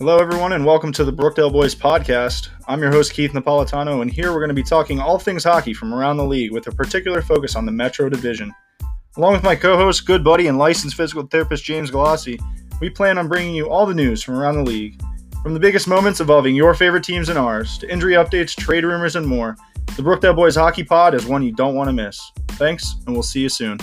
Hello, everyone, and welcome to the Brookdale Boys podcast. I'm your host, Keith Napolitano, and here we're going to be talking all things hockey from around the league with a particular focus on the Metro Division. Along with my co host, good buddy, and licensed physical therapist James Galassi, we plan on bringing you all the news from around the league. From the biggest moments involving your favorite teams and ours, to injury updates, trade rumors, and more, the Brookdale Boys Hockey Pod is one you don't want to miss. Thanks, and we'll see you soon.